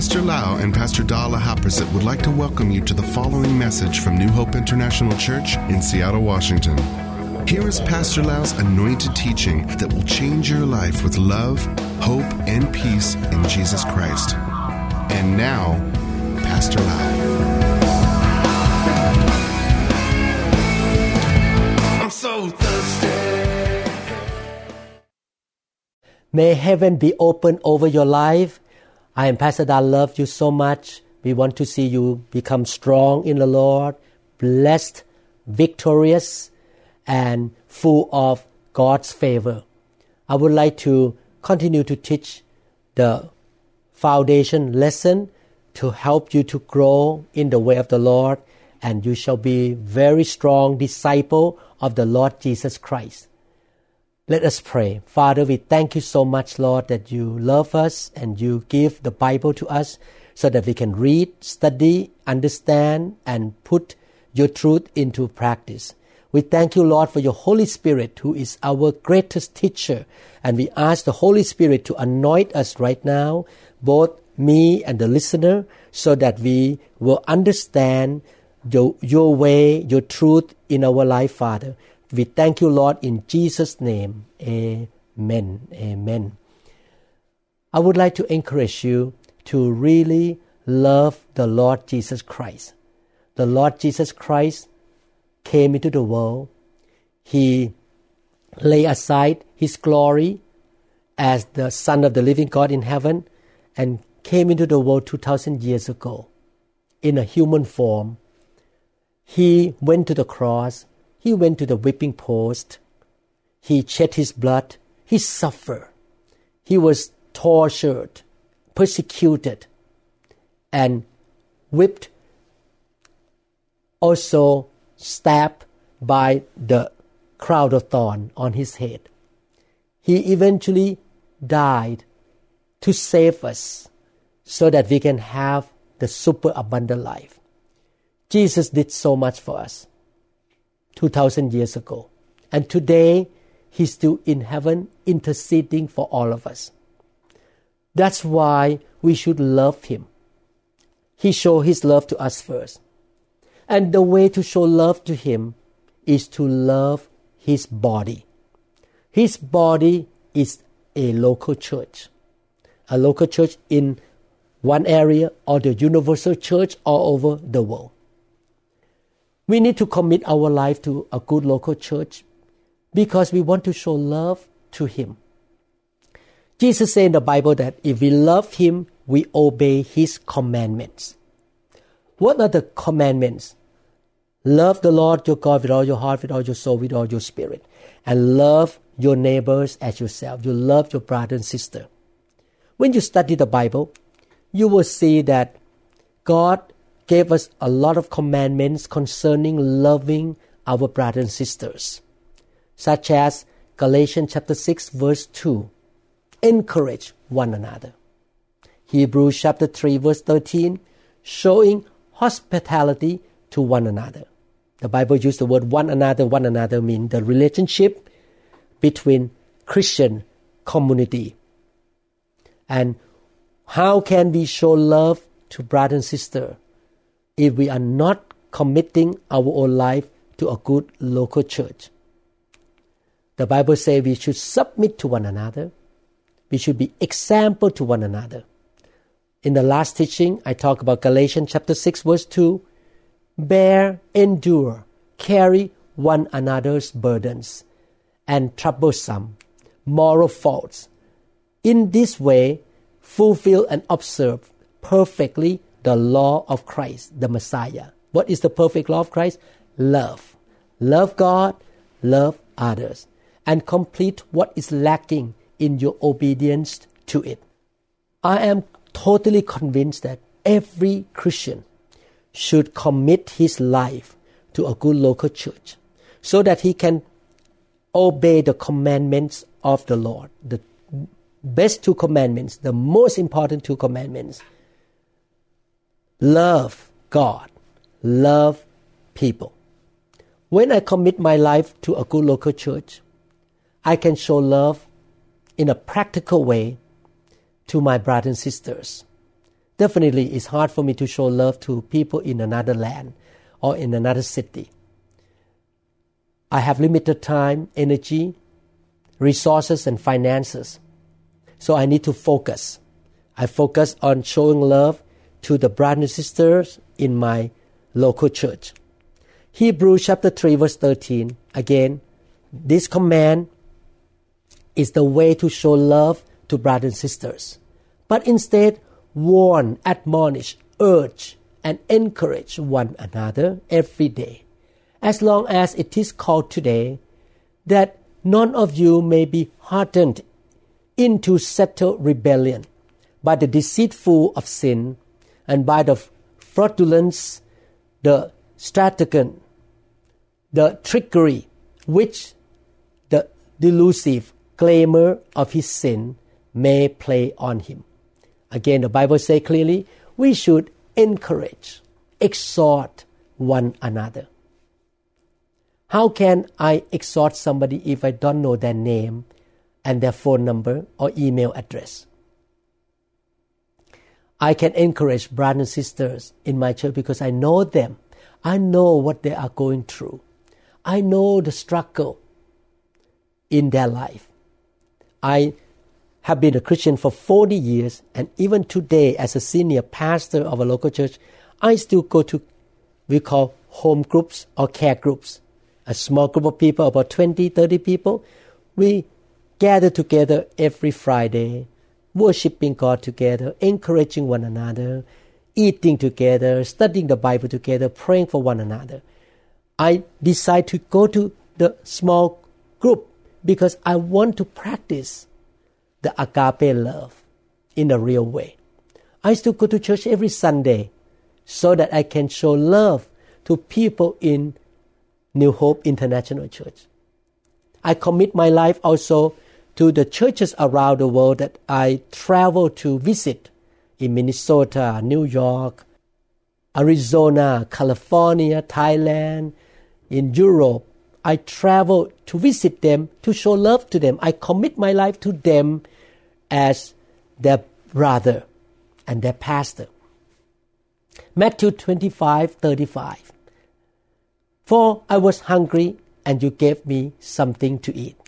Pastor Lau and Pastor Dala Haprasit would like to welcome you to the following message from New Hope International Church in Seattle, Washington. Here is Pastor Lau's anointed teaching that will change your life with love, hope, and peace in Jesus Christ. And now, Pastor Lau. I'm so thirsty. May heaven be open over your life. I am Pastor Dal. Love you so much. We want to see you become strong in the Lord, blessed, victorious, and full of God's favor. I would like to continue to teach the foundation lesson to help you to grow in the way of the Lord, and you shall be very strong disciple of the Lord Jesus Christ. Let us pray. Father, we thank you so much, Lord, that you love us and you give the Bible to us so that we can read, study, understand, and put your truth into practice. We thank you, Lord, for your Holy Spirit, who is our greatest teacher. And we ask the Holy Spirit to anoint us right now, both me and the listener, so that we will understand your, your way, your truth in our life, Father. We thank you, Lord, in Jesus' name. Amen. Amen. I would like to encourage you to really love the Lord Jesus Christ. The Lord Jesus Christ came into the world. He lay aside his glory as the Son of the living God in heaven and came into the world 2,000 years ago in a human form. He went to the cross he went to the whipping post. He shed his blood. He suffered. He was tortured, persecuted, and whipped, also stabbed by the crown of thorn on his head. He eventually died to save us so that we can have the super abundant life. Jesus did so much for us. 2000 years ago. And today, He's still in heaven interceding for all of us. That's why we should love Him. He showed His love to us first. And the way to show love to Him is to love His body. His body is a local church, a local church in one area or the universal church all over the world. We need to commit our life to a good local church because we want to show love to Him. Jesus said in the Bible that if we love Him, we obey His commandments. What are the commandments? Love the Lord your God with all your heart, with all your soul, with all your spirit. And love your neighbors as yourself. You love your brother and sister. When you study the Bible, you will see that God gave us a lot of commandments concerning loving our brothers and sisters, such as Galatians chapter 6 verse 2, encourage one another. Hebrews chapter 3 verse 13, showing hospitality to one another. The Bible used the word one another, one another mean the relationship between Christian community. And how can we show love to brother and sister if we are not committing our own life to a good local church. The Bible says we should submit to one another. We should be example to one another. In the last teaching, I talked about Galatians chapter 6 verse 2. Bear, endure, carry one another's burdens and troublesome moral faults. In this way, fulfill and observe perfectly the law of Christ, the Messiah. What is the perfect law of Christ? Love. Love God, love others, and complete what is lacking in your obedience to it. I am totally convinced that every Christian should commit his life to a good local church so that he can obey the commandments of the Lord. The best two commandments, the most important two commandments love God, love people. When I commit my life to a good local church, I can show love in a practical way to my brothers and sisters. definitely it's hard for me to show love to people in another land or in another city. I have limited time, energy, resources, and finances. So I need to focus. I focus on showing love to the brothers and sisters in my local church. Hebrews chapter 3 verse 13 again this command is the way to show love to brothers and sisters but instead warn admonish urge and encourage one another every day as long as it is called today that none of you may be hardened into settled rebellion by the deceitful of sin and by the fraudulence the stratagem, the trickery which the delusive claimer of his sin may play on him. Again, the Bible says clearly we should encourage, exhort one another. How can I exhort somebody if I don't know their name and their phone number or email address? I can encourage brothers and sisters in my church because I know them. I know what they are going through. I know the struggle in their life. I have been a Christian for 40 years, and even today, as a senior pastor of a local church, I still go to we call home groups or care groups. A small group of people, about 20, 30 people, we gather together every Friday worshiping God together, encouraging one another, eating together, studying the Bible together, praying for one another. I decide to go to the small group because I want to practice the agape love in a real way. I still go to church every Sunday so that I can show love to people in New Hope International Church. I commit my life also to the churches around the world that I travel to visit in Minnesota, New York, Arizona, California, Thailand, in Europe. I travel to visit them, to show love to them. I commit my life to them as their brother and their pastor. Matthew 25 35. For I was hungry, and you gave me something to eat.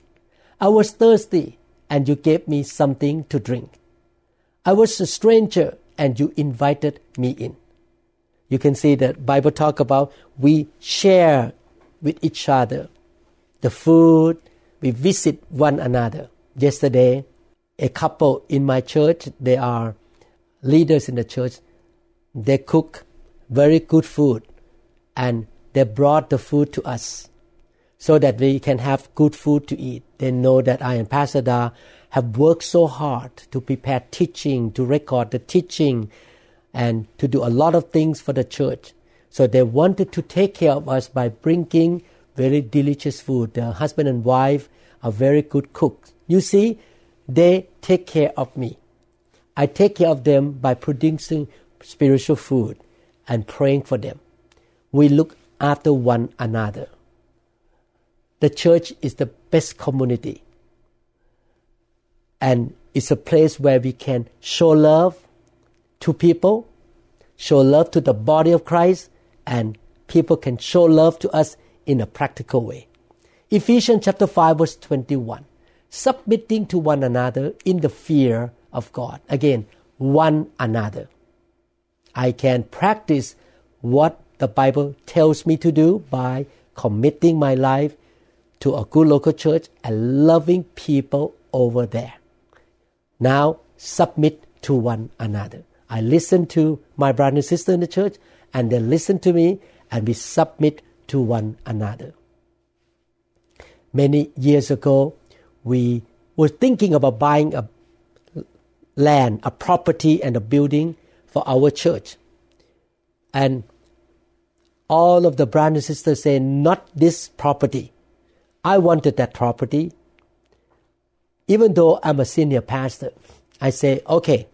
I was thirsty, and you gave me something to drink. I was a stranger, and you invited me in. You can see that Bible talk about we share with each other the food, we visit one another. Yesterday, a couple in my church, they are leaders in the church, they cook very good food and they brought the food to us so that we can have good food to eat. They know that I and Pastor Da have worked so hard to prepare teaching, to record the teaching, and to do a lot of things for the church. So they wanted to take care of us by bringing very delicious food. The husband and wife are very good cooks. You see, they take care of me. I take care of them by producing spiritual food and praying for them. We look after one another the church is the best community. And it's a place where we can show love to people, show love to the body of Christ, and people can show love to us in a practical way. Ephesians chapter 5 verse 21. Submitting to one another in the fear of God. Again, one another. I can practice what the Bible tells me to do by committing my life to a good local church and loving people over there. Now submit to one another. I listen to my brother and sister in the church, and they listen to me, and we submit to one another. Many years ago, we were thinking about buying a land, a property, and a building for our church. And all of the brothers and sisters say, not this property. I wanted that property. Even though I'm a senior pastor, I say, okay,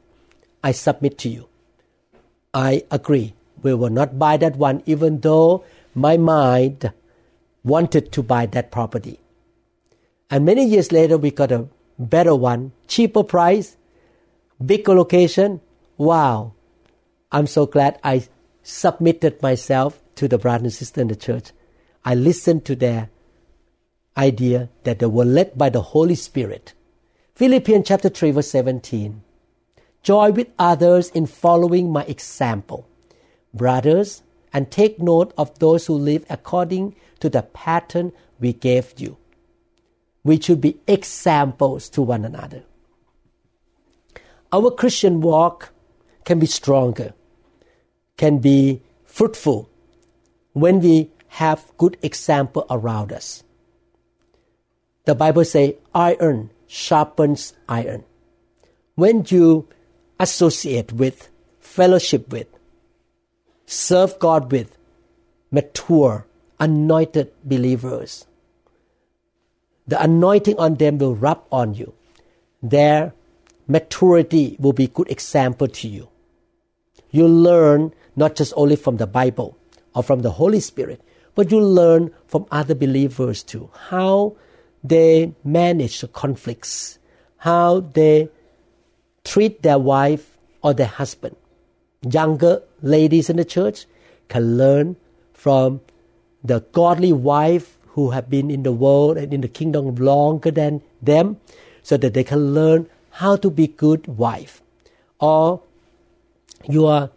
I submit to you. I agree. We will not buy that one, even though my mind wanted to buy that property. And many years later, we got a better one, cheaper price, bigger location. Wow, I'm so glad I submitted myself to the brother and sister in the church. I listened to their idea that they were led by the Holy Spirit. Philippians chapter 3 verse 17. Joy with others in following my example. Brothers, and take note of those who live according to the pattern we gave you. We should be examples to one another. Our Christian walk can be stronger, can be fruitful when we have good example around us. The Bible says iron sharpens iron. When you associate with, fellowship with, serve God with mature, anointed believers, the anointing on them will rub on you. Their maturity will be good example to you. You learn not just only from the Bible or from the Holy Spirit, but you learn from other believers too. How they manage conflicts, how they treat their wife or their husband. Younger ladies in the church can learn from the godly wife who have been in the world and in the kingdom longer than them so that they can learn how to be good wife or your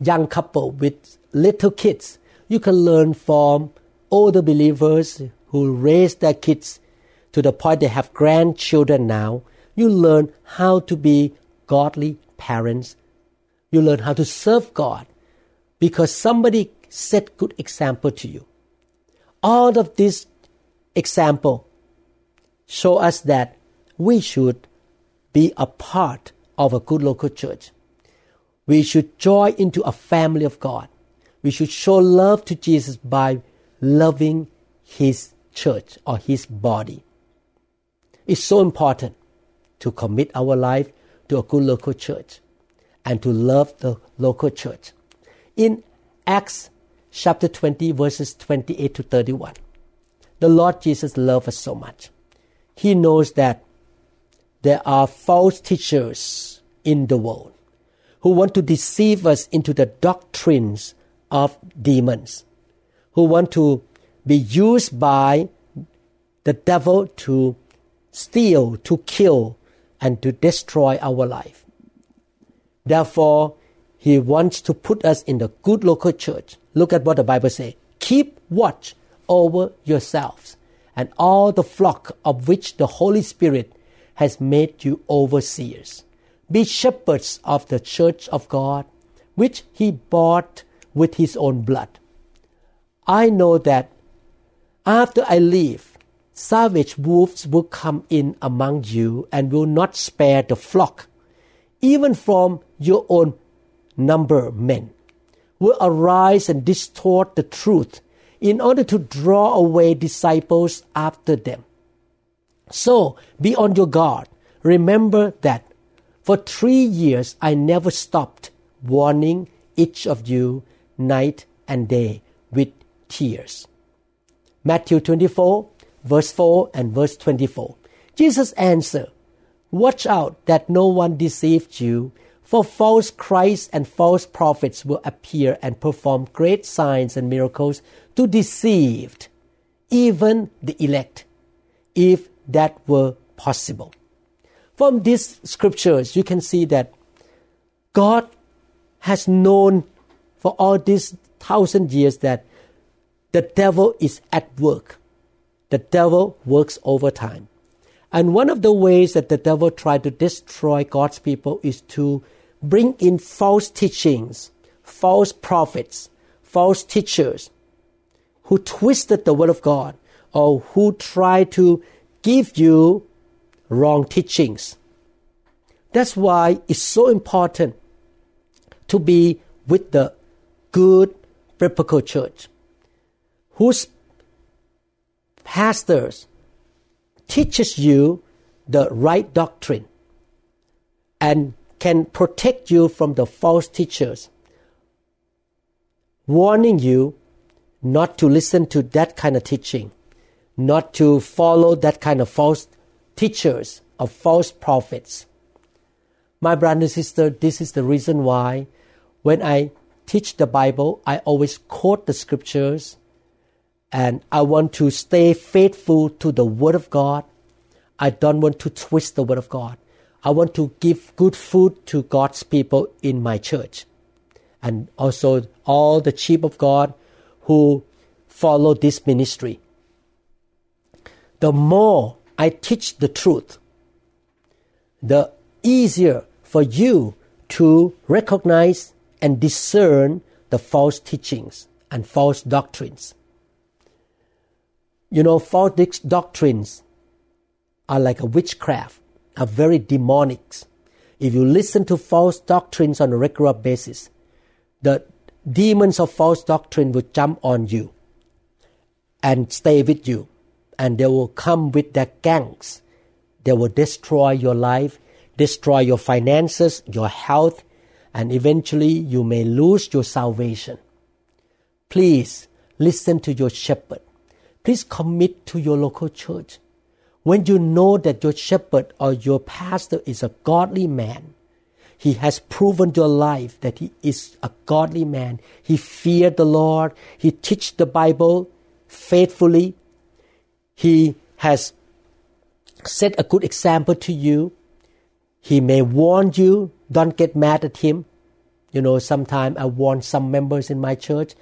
young couple with little kids you can learn from older believers who raise their kids to the point they have grandchildren now you learn how to be godly parents you learn how to serve god because somebody set good example to you all of this example show us that we should be a part of a good local church. We should join into a family of God. We should show love to Jesus by loving His church or His body. It's so important to commit our life to a good local church and to love the local church. In Acts chapter 20, verses 28 to 31, the Lord Jesus loves us so much. He knows that there are false teachers in the world who want to deceive us into the doctrines of demons, who want to be used by the devil to steal, to kill, and to destroy our life. Therefore, he wants to put us in the good local church. Look at what the Bible says. Keep watch over yourselves and all the flock of which the Holy Spirit has made you overseers. Be shepherds of the church of God, which he bought with his own blood. I know that after I leave, savage wolves will come in among you and will not spare the flock, even from your own number men, will arise and distort the truth in order to draw away disciples after them. So be on your guard. Remember that for three years I never stopped warning each of you night and day with tears. Matthew 24, verse 4 and verse 24. Jesus answered, Watch out that no one deceives you, for false Christs and false prophets will appear and perform great signs and miracles to deceive even the elect. If that were possible. From these scriptures, you can see that God has known for all these thousand years that the devil is at work. The devil works overtime. And one of the ways that the devil tried to destroy God's people is to bring in false teachings, false prophets, false teachers who twisted the word of God or who try to give you wrong teachings. That's why it's so important to be with the good biblical church whose pastors teaches you the right doctrine and can protect you from the false teachers warning you not to listen to that kind of teaching not to follow that kind of false teachers or false prophets. My brother and sister, this is the reason why when I teach the Bible, I always quote the scriptures and I want to stay faithful to the Word of God. I don't want to twist the Word of God. I want to give good food to God's people in my church and also all the sheep of God who follow this ministry. The more I teach the truth, the easier for you to recognize and discern the false teachings and false doctrines. You know, false doctrines are like a witchcraft, are very demonic. If you listen to false doctrines on a regular basis, the demons of false doctrine will jump on you and stay with you, and they will come with their gangs. They will destroy your life, destroy your finances, your health, and eventually you may lose your salvation. Please listen to your shepherd. Please commit to your local church. When you know that your shepherd or your pastor is a godly man, he has proven your life that he is a godly man. He feared the Lord. He teach the Bible faithfully. He has set a good example to you. He may warn you, don't get mad at him. You know, sometimes I warn some members in my church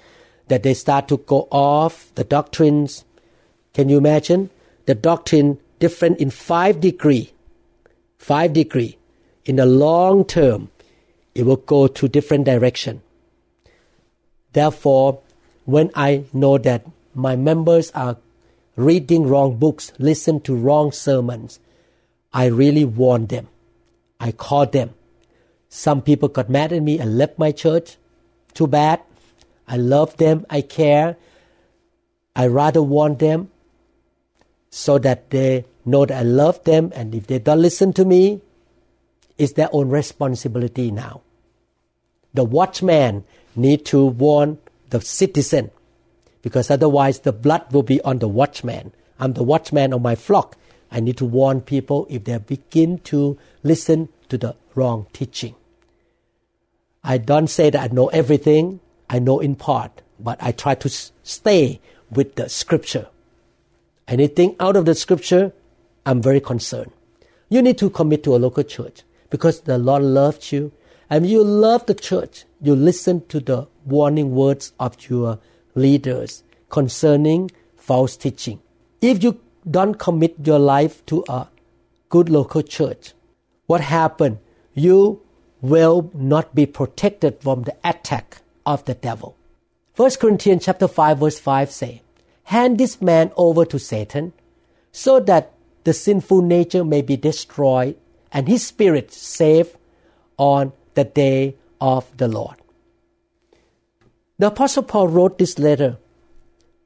that they start to go off the doctrines. Can you imagine? The doctrine different in five degree. Five degree. In the long term, it will go to different direction. Therefore, when I know that my members are reading wrong books, listen to wrong sermons, I really warn them. I call them. Some people got mad at me and left my church. Too bad. I love them. I care. I rather warn them so that they know that I love them. And if they don't listen to me, it's their own responsibility now. The watchman need to warn the citizen because otherwise the blood will be on the watchman. I'm the watchman of my flock. I need to warn people if they begin to listen to the wrong teaching. I don't say that I know everything, I know in part, but I try to stay with the scripture. Anything out of the scripture, I'm very concerned. You need to commit to a local church because the Lord loves you and you love the church. You listen to the warning words of your leaders concerning false teaching. If you don't commit your life to a good local church, what happened? You will not be protected from the attack of the devil. 1 Corinthians chapter 5 verse 5 say, Hand this man over to Satan so that the sinful nature may be destroyed and his spirit saved on the day of the Lord. The Apostle Paul wrote this letter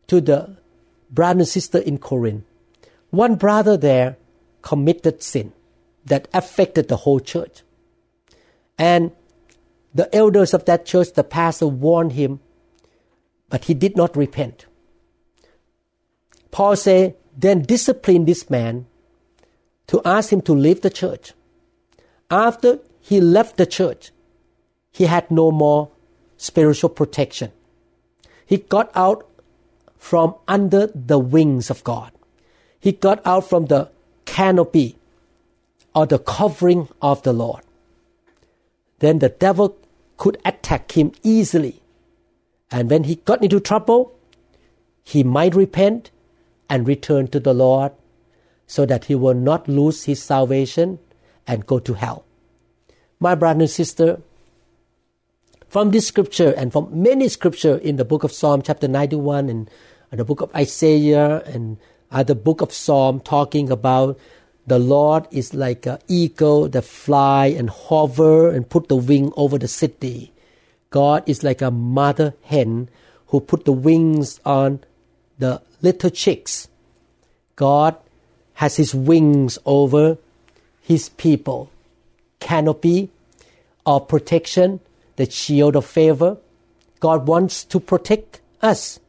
to the brother and sister in Corinth. One brother there committed sin that affected the whole church. And the elders of that church, the pastor warned him, but he did not repent. Paul said, then discipline this man to ask him to leave the church. After he left the church, he had no more spiritual protection. He got out from under the wings of God. He got out from the canopy or the covering of the Lord then the devil could attack him easily. And when he got into trouble, he might repent and return to the Lord so that he will not lose his salvation and go to hell. My brother and sister, from this scripture and from many scripture in the book of Psalm chapter 91 and, and the book of Isaiah and other book of Psalm talking about the Lord is like an eagle that fly and hover and put the wing over the city. God is like a mother hen who put the wings on the little chicks. God has his wings over his people. Canopy of protection, the shield of favor. God wants to protect us.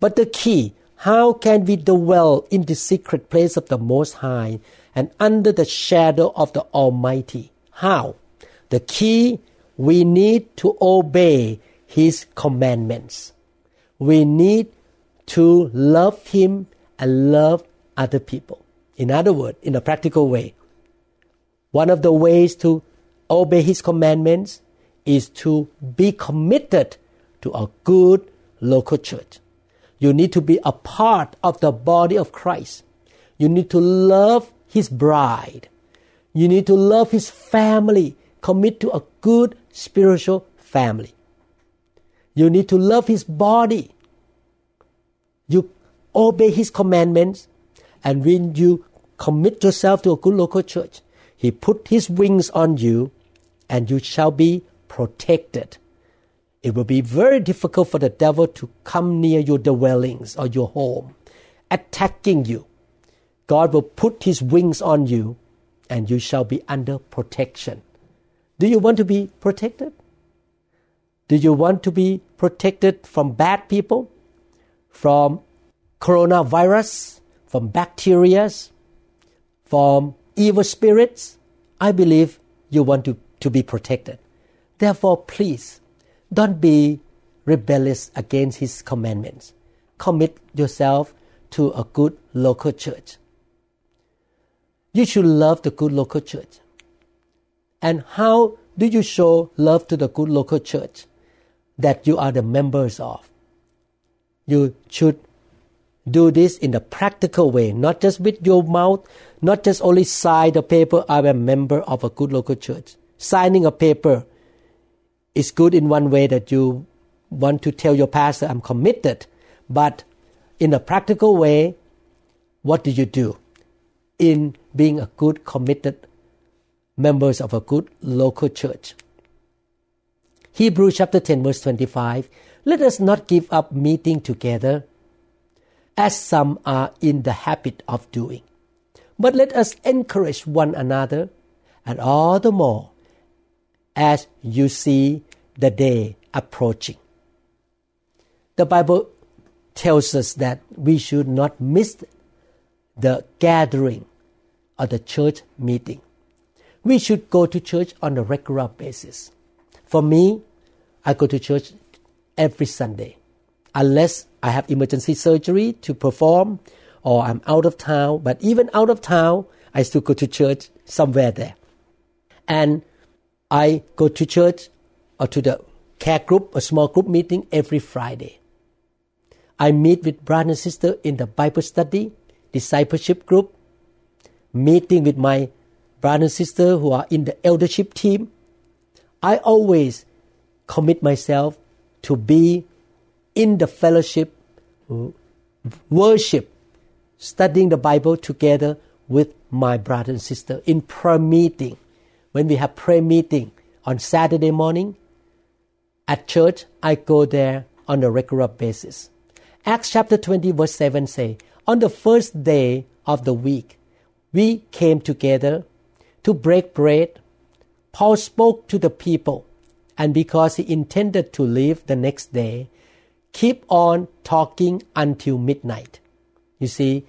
But the key how can we dwell in the secret place of the Most High and under the shadow of the Almighty? How? The key we need to obey His commandments. We need to love Him and love other people. In other words, in a practical way, one of the ways to obey His commandments is to be committed to a good local church. You need to be a part of the body of Christ. You need to love His bride. You need to love His family. Commit to a good spiritual family. You need to love His body. You obey His commandments. And when you commit yourself to a good local church, He put His wings on you and you shall be protected. It will be very difficult for the devil to come near your dwellings or your home, attacking you. God will put his wings on you and you shall be under protection. Do you want to be protected? Do you want to be protected from bad people, from coronavirus, from bacteria, from evil spirits? I believe you want to, to be protected. Therefore, please don't be rebellious against His commandments. Commit yourself to a good local church. You should love the good local church. And how do you show love to the good local church that you are the members of? You should do this in a practical way, not just with your mouth, not just only sign the paper, I'm a member of a good local church. Signing a paper is good in one way that you want to tell your pastor, I'm committed. But in a practical way, what do you do in being a good, committed members of a good local church? Hebrews chapter 10, verse 25. Let us not give up meeting together as some are in the habit of doing, but let us encourage one another, and all the more as you see the day approaching. The Bible tells us that we should not miss the gathering or the church meeting. We should go to church on a regular basis. For me, I go to church every Sunday, unless I have emergency surgery to perform or I'm out of town. But even out of town, I still go to church somewhere there. And I go to church or to the care group, a small group meeting every Friday. I meet with brother and sister in the Bible study, discipleship group, meeting with my brother and sister who are in the eldership team. I always commit myself to be in the fellowship, worship, studying the Bible together with my brother and sister in prayer meeting. When we have prayer meeting on Saturday morning, at church, I go there on a regular basis. Acts chapter 20 verse 7 say, On the first day of the week, we came together to break bread. Paul spoke to the people, and because he intended to leave the next day, keep on talking until midnight. You see,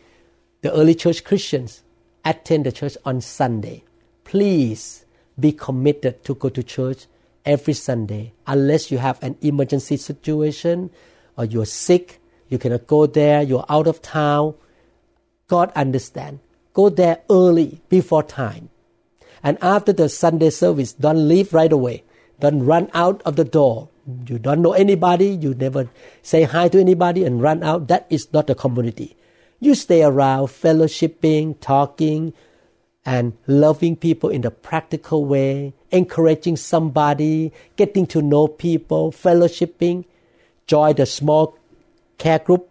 the early church Christians attend the church on Sunday. Please be committed to go to church every Sunday. Unless you have an emergency situation or you're sick, you cannot go there, you're out of town. God understand. Go there early before time. And after the Sunday service, don't leave right away. Don't run out of the door. You don't know anybody, you never say hi to anybody and run out. That is not a community. You stay around, fellowshipping, talking, and loving people in the practical way, encouraging somebody, getting to know people, fellowshipping, join the small care group,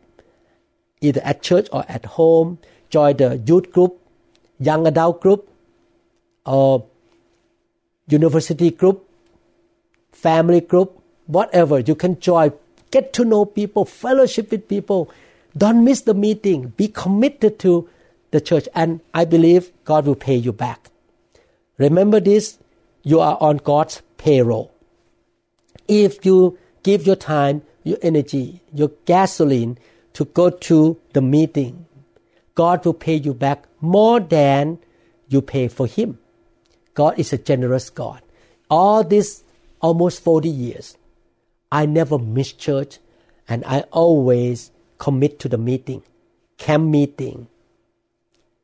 either at church or at home, join the youth group, young adult group, or university group, family group, whatever. You can join, get to know people, fellowship with people. Don't miss the meeting. Be committed to the church, and I believe God will pay you back. Remember this you are on God's payroll. If you give your time, your energy, your gasoline to go to the meeting, God will pay you back more than you pay for Him. God is a generous God. All this almost 40 years, I never miss church and I always commit to the meeting, camp meeting,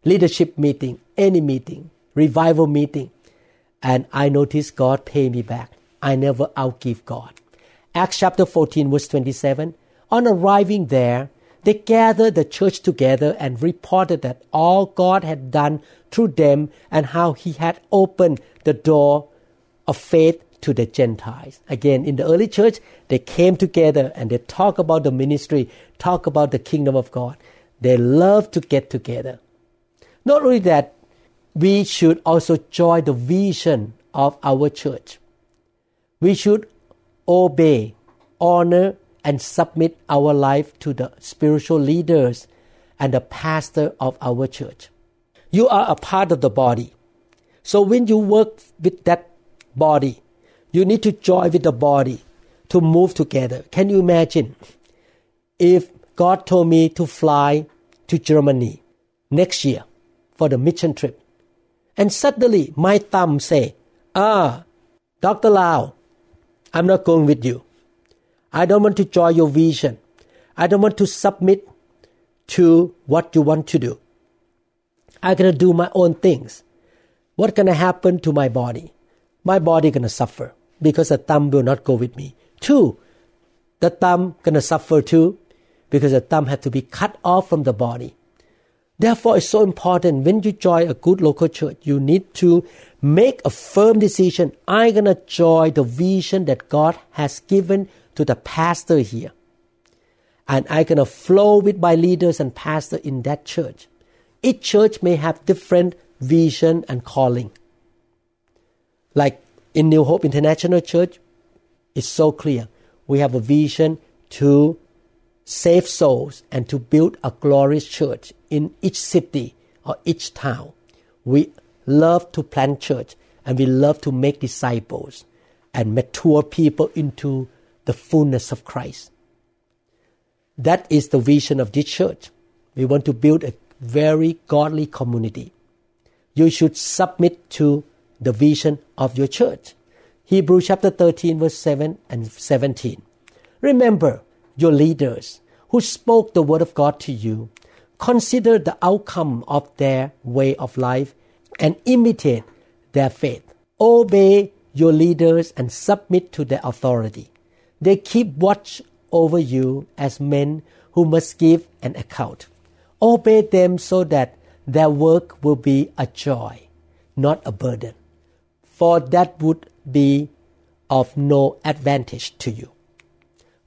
leadership meeting, any meeting, revival meeting. And I notice God pay me back. I never outgive God. Acts chapter 14 verse 27. On arriving there, they gathered the church together and reported that all God had done through them and how he had opened the door of faith to the Gentiles. Again, in the early church, they came together and they talk about the ministry, talk about the kingdom of God. They love to get together. Not only that, we should also join the vision of our church. We should obey, honor, and submit our life to the spiritual leaders and the pastor of our church. You are a part of the body. So when you work with that body, you need to join with the body to move together. Can you imagine if God told me to fly to Germany next year for the mission trip and suddenly my thumb say, ah, Dr. Lau, I'm not going with you. I don't want to join your vision. I don't want to submit to what you want to do. I'm to do my own things. What to happen to my body? My body to suffer because the thumb will not go with me. Two, the thumb to suffer too because the thumb had to be cut off from the body. Therefore, it's so important when you join a good local church, you need to make a firm decision. I'm to join the vision that God has given to the pastor here. And I'm to flow with my leaders and pastor in that church. Each church may have different vision and calling. Like in New Hope International Church, it's so clear. We have a vision to save souls and to build a glorious church in each city or each town. We love to plant church and we love to make disciples and mature people into the fullness of Christ. That is the vision of this church. We want to build a very godly community. You should submit to the vision of your church. Hebrews chapter 13, verse 7 and 17. Remember your leaders who spoke the word of God to you. Consider the outcome of their way of life and imitate their faith. Obey your leaders and submit to their authority. They keep watch over you as men who must give an account. Obey them so that their work will be a joy, not a burden, for that would be of no advantage to you.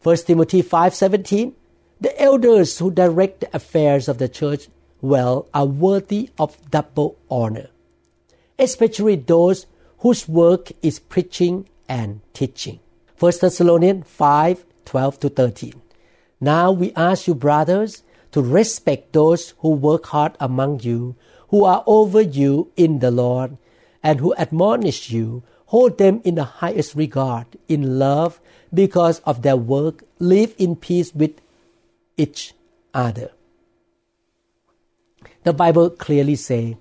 1 Timothy 5:17 The elders who direct the affairs of the church well are worthy of double honor, especially those whose work is preaching and teaching. 1 Thessalonians 5 12 to 13. Now we ask you, brothers, to respect those who work hard among you, who are over you in the Lord, and who admonish you. Hold them in the highest regard, in love, because of their work. Live in peace with each other. The Bible clearly says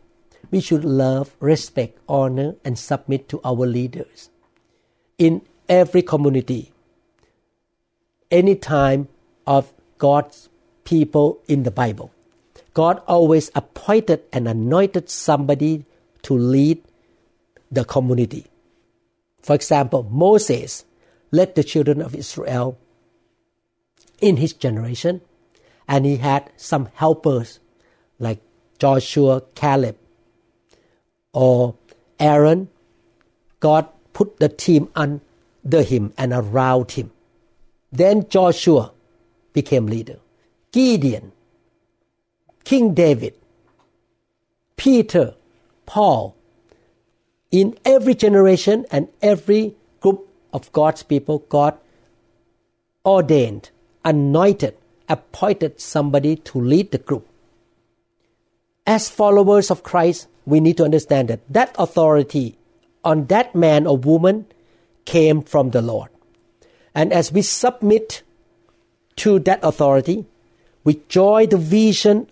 we should love, respect, honor, and submit to our leaders. In every community, any time of God's people in the Bible. God always appointed and anointed somebody to lead the community. For example, Moses led the children of Israel in his generation, and he had some helpers like Joshua, Caleb, or Aaron. God put the team under him and around him. Then Joshua became leader. Gideon, King David, Peter, Paul. In every generation and every group of God's people, God ordained, anointed, appointed somebody to lead the group. As followers of Christ, we need to understand that that authority on that man or woman came from the Lord. And as we submit to that authority, we join the vision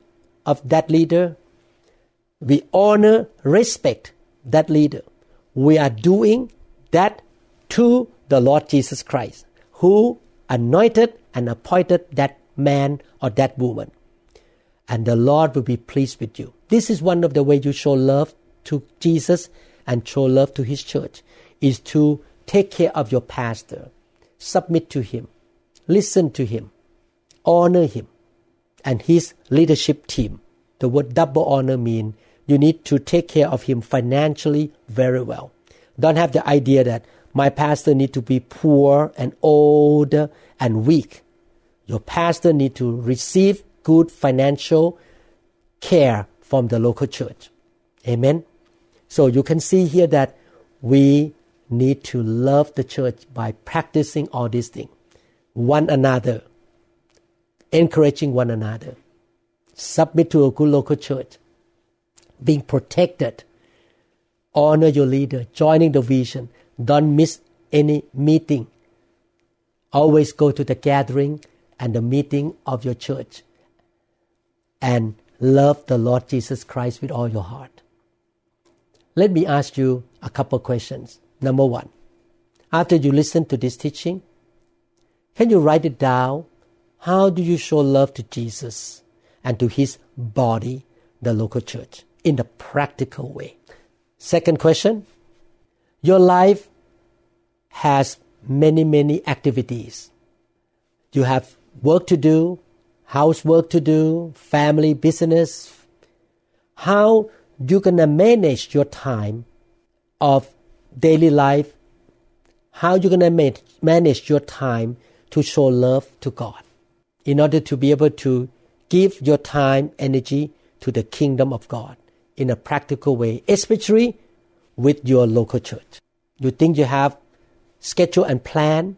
of that leader. We honor, respect that leader. We are doing that to the Lord Jesus Christ, who anointed and appointed that man or that woman. And the Lord will be pleased with you. This is one of the ways you show love to Jesus and show love to His church, is to take care of your pastor, submit to him, listen to him, honor him, and his leadership team. The word double honor means you need to take care of him financially very well. Don't have the idea that my pastor need to be poor and old and weak. Your pastor need to receive good financial care from the local church. Amen. So you can see here that we need to love the church by practicing all these things. One another, encouraging one another, submit to a good local church, being protected, honor your leader, joining the vision, don't miss any meeting. Always go to the gathering and the meeting of your church and love the Lord Jesus Christ with all your heart. Let me ask you a couple questions. Number one, after you listen to this teaching, can you write it down? How do you show love to Jesus and to his body, the local church, in a practical way? Second question, your life has many, many activities. You have work to do, housework to do, family, business. How you gonna manage your time of daily life, how you're going to manage your time to show love to God in order to be able to give your time, energy to the kingdom of God in a practical way, especially with your local church. You think you have schedule and plan,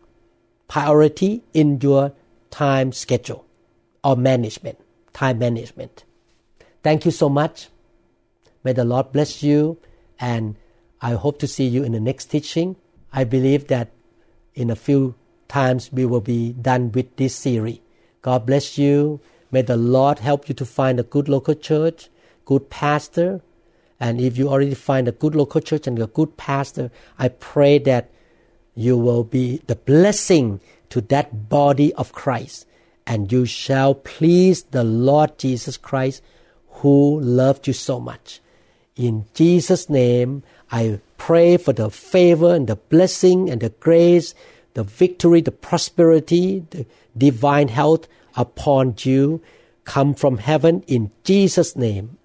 priority in your time schedule or management, time management. Thank you so much. May the Lord bless you and I hope to see you in the next teaching. I believe that in a few times we will be done with this series. God bless you. May the Lord help you to find a good local church, good pastor. And if you already find a good local church and a good pastor, I pray that you will be the blessing to that body of Christ. And you shall please the Lord Jesus Christ who loved you so much. In Jesus' name, I pray for the favor and the blessing and the grace, the victory, the prosperity, the divine health upon you come from heaven in Jesus' name.